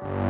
Bye.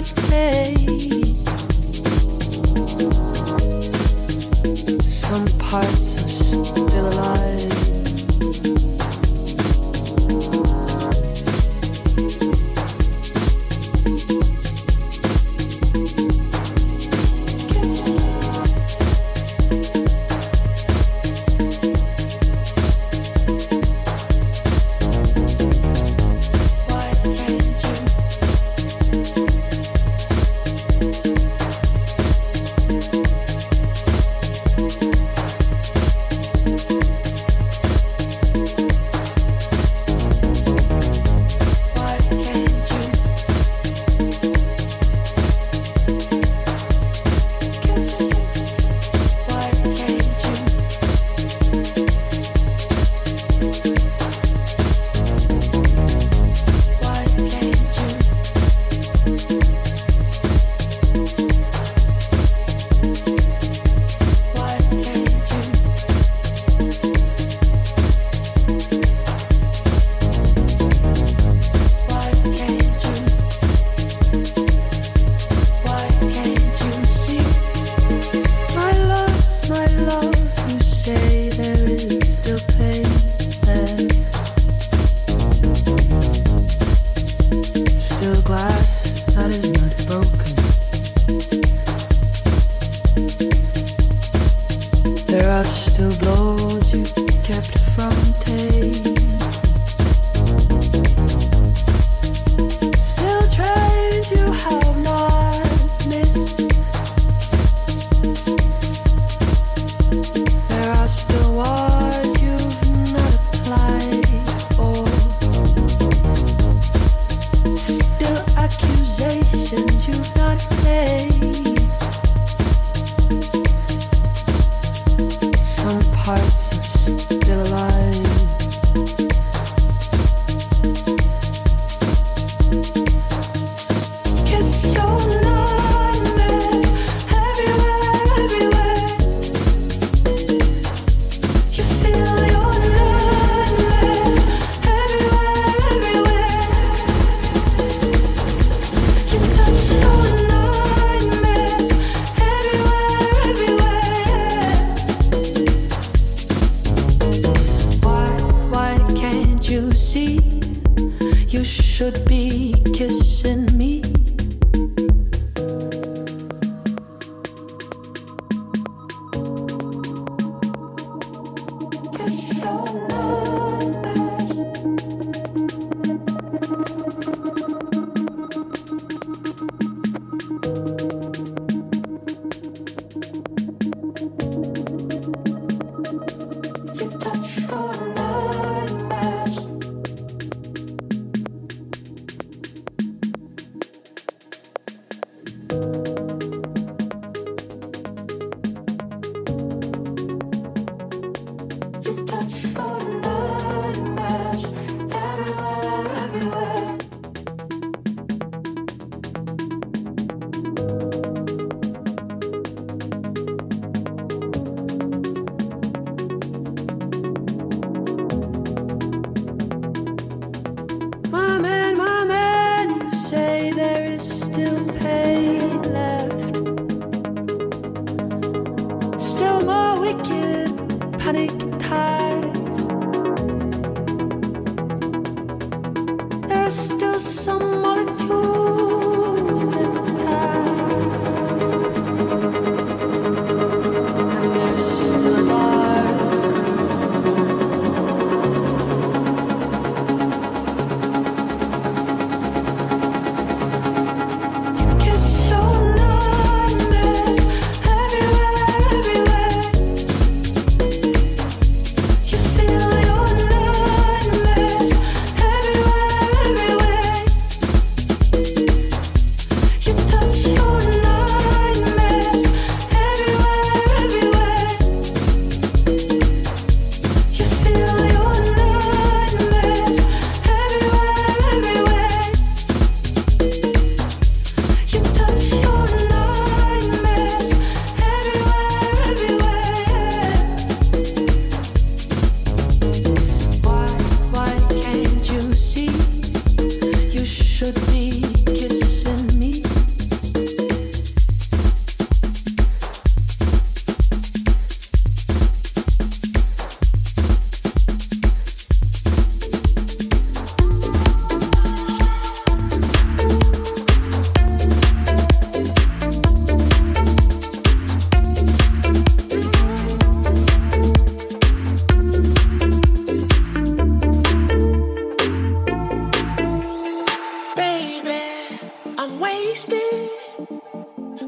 much clay.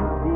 everything.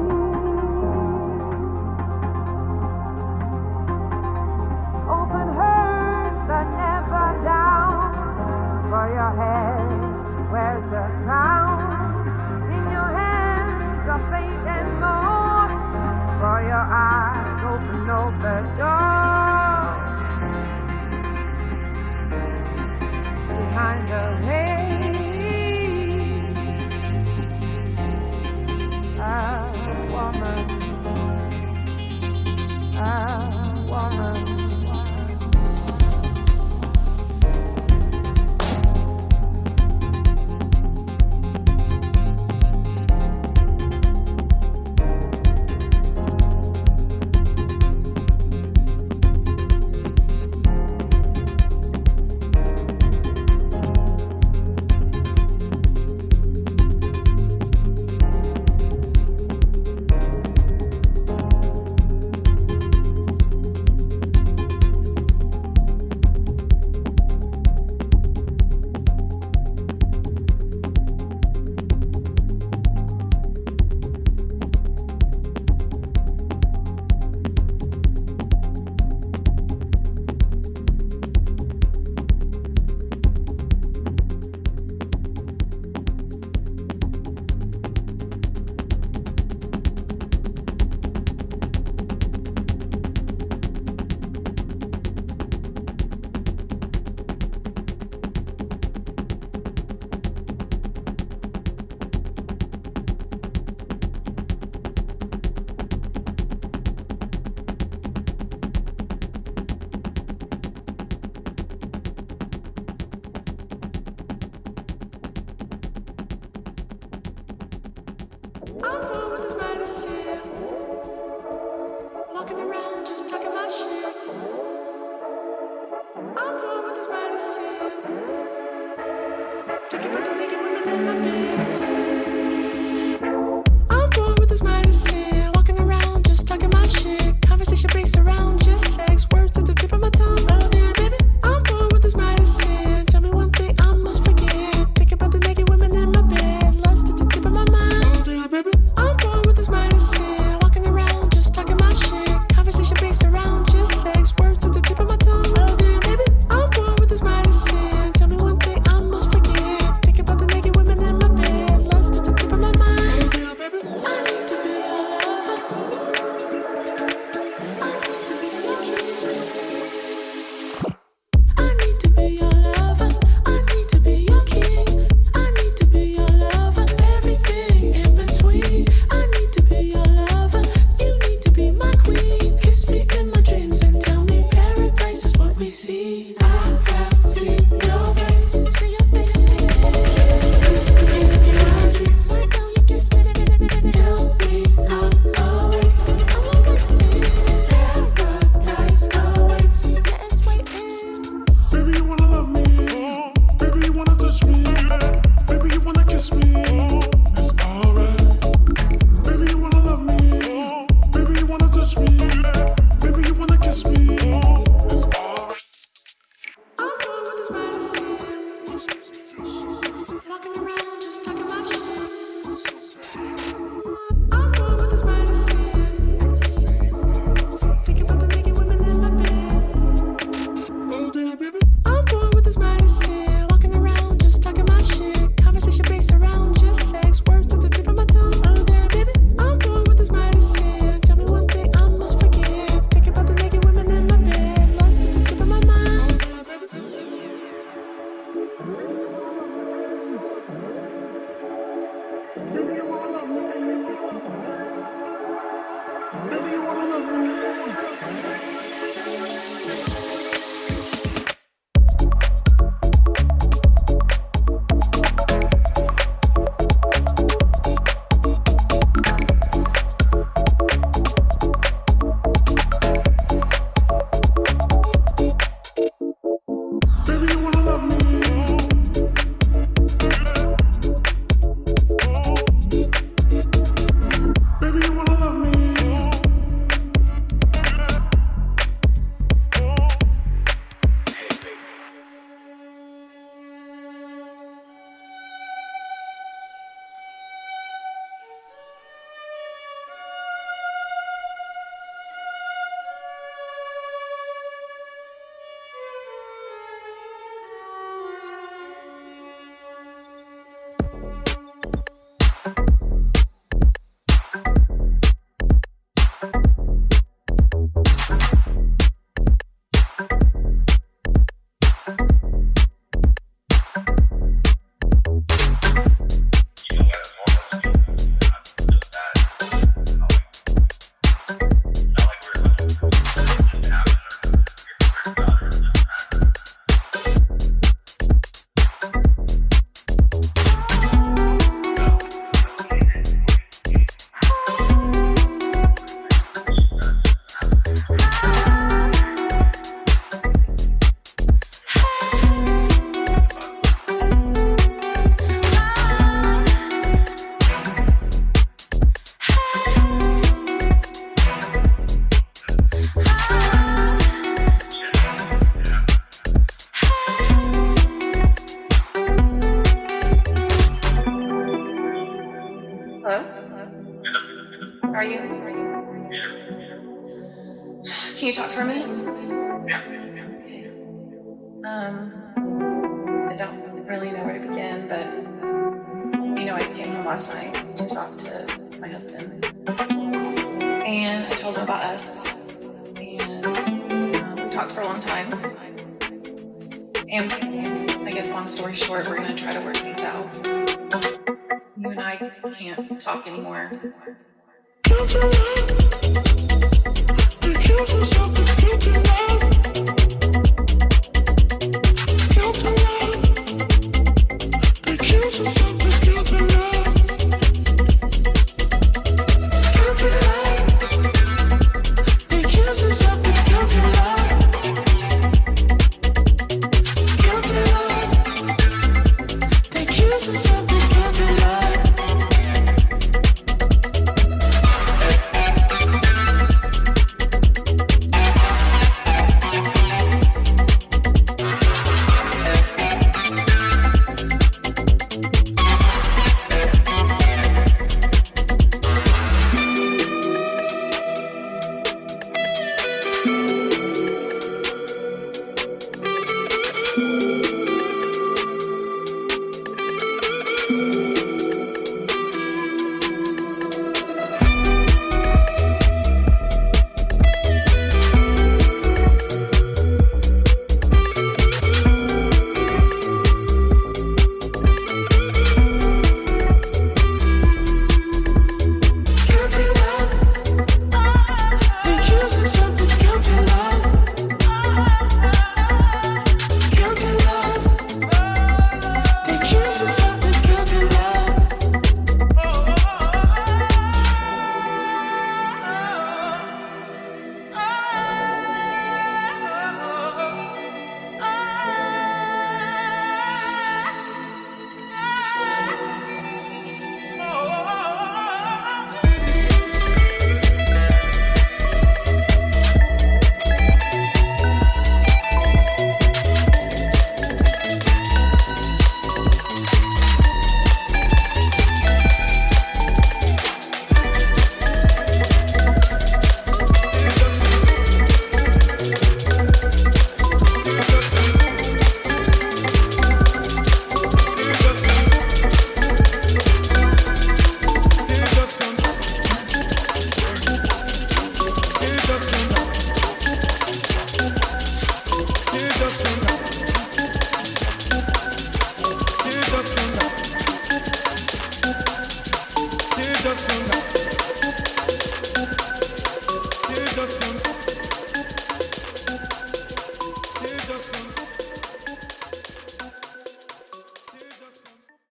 Something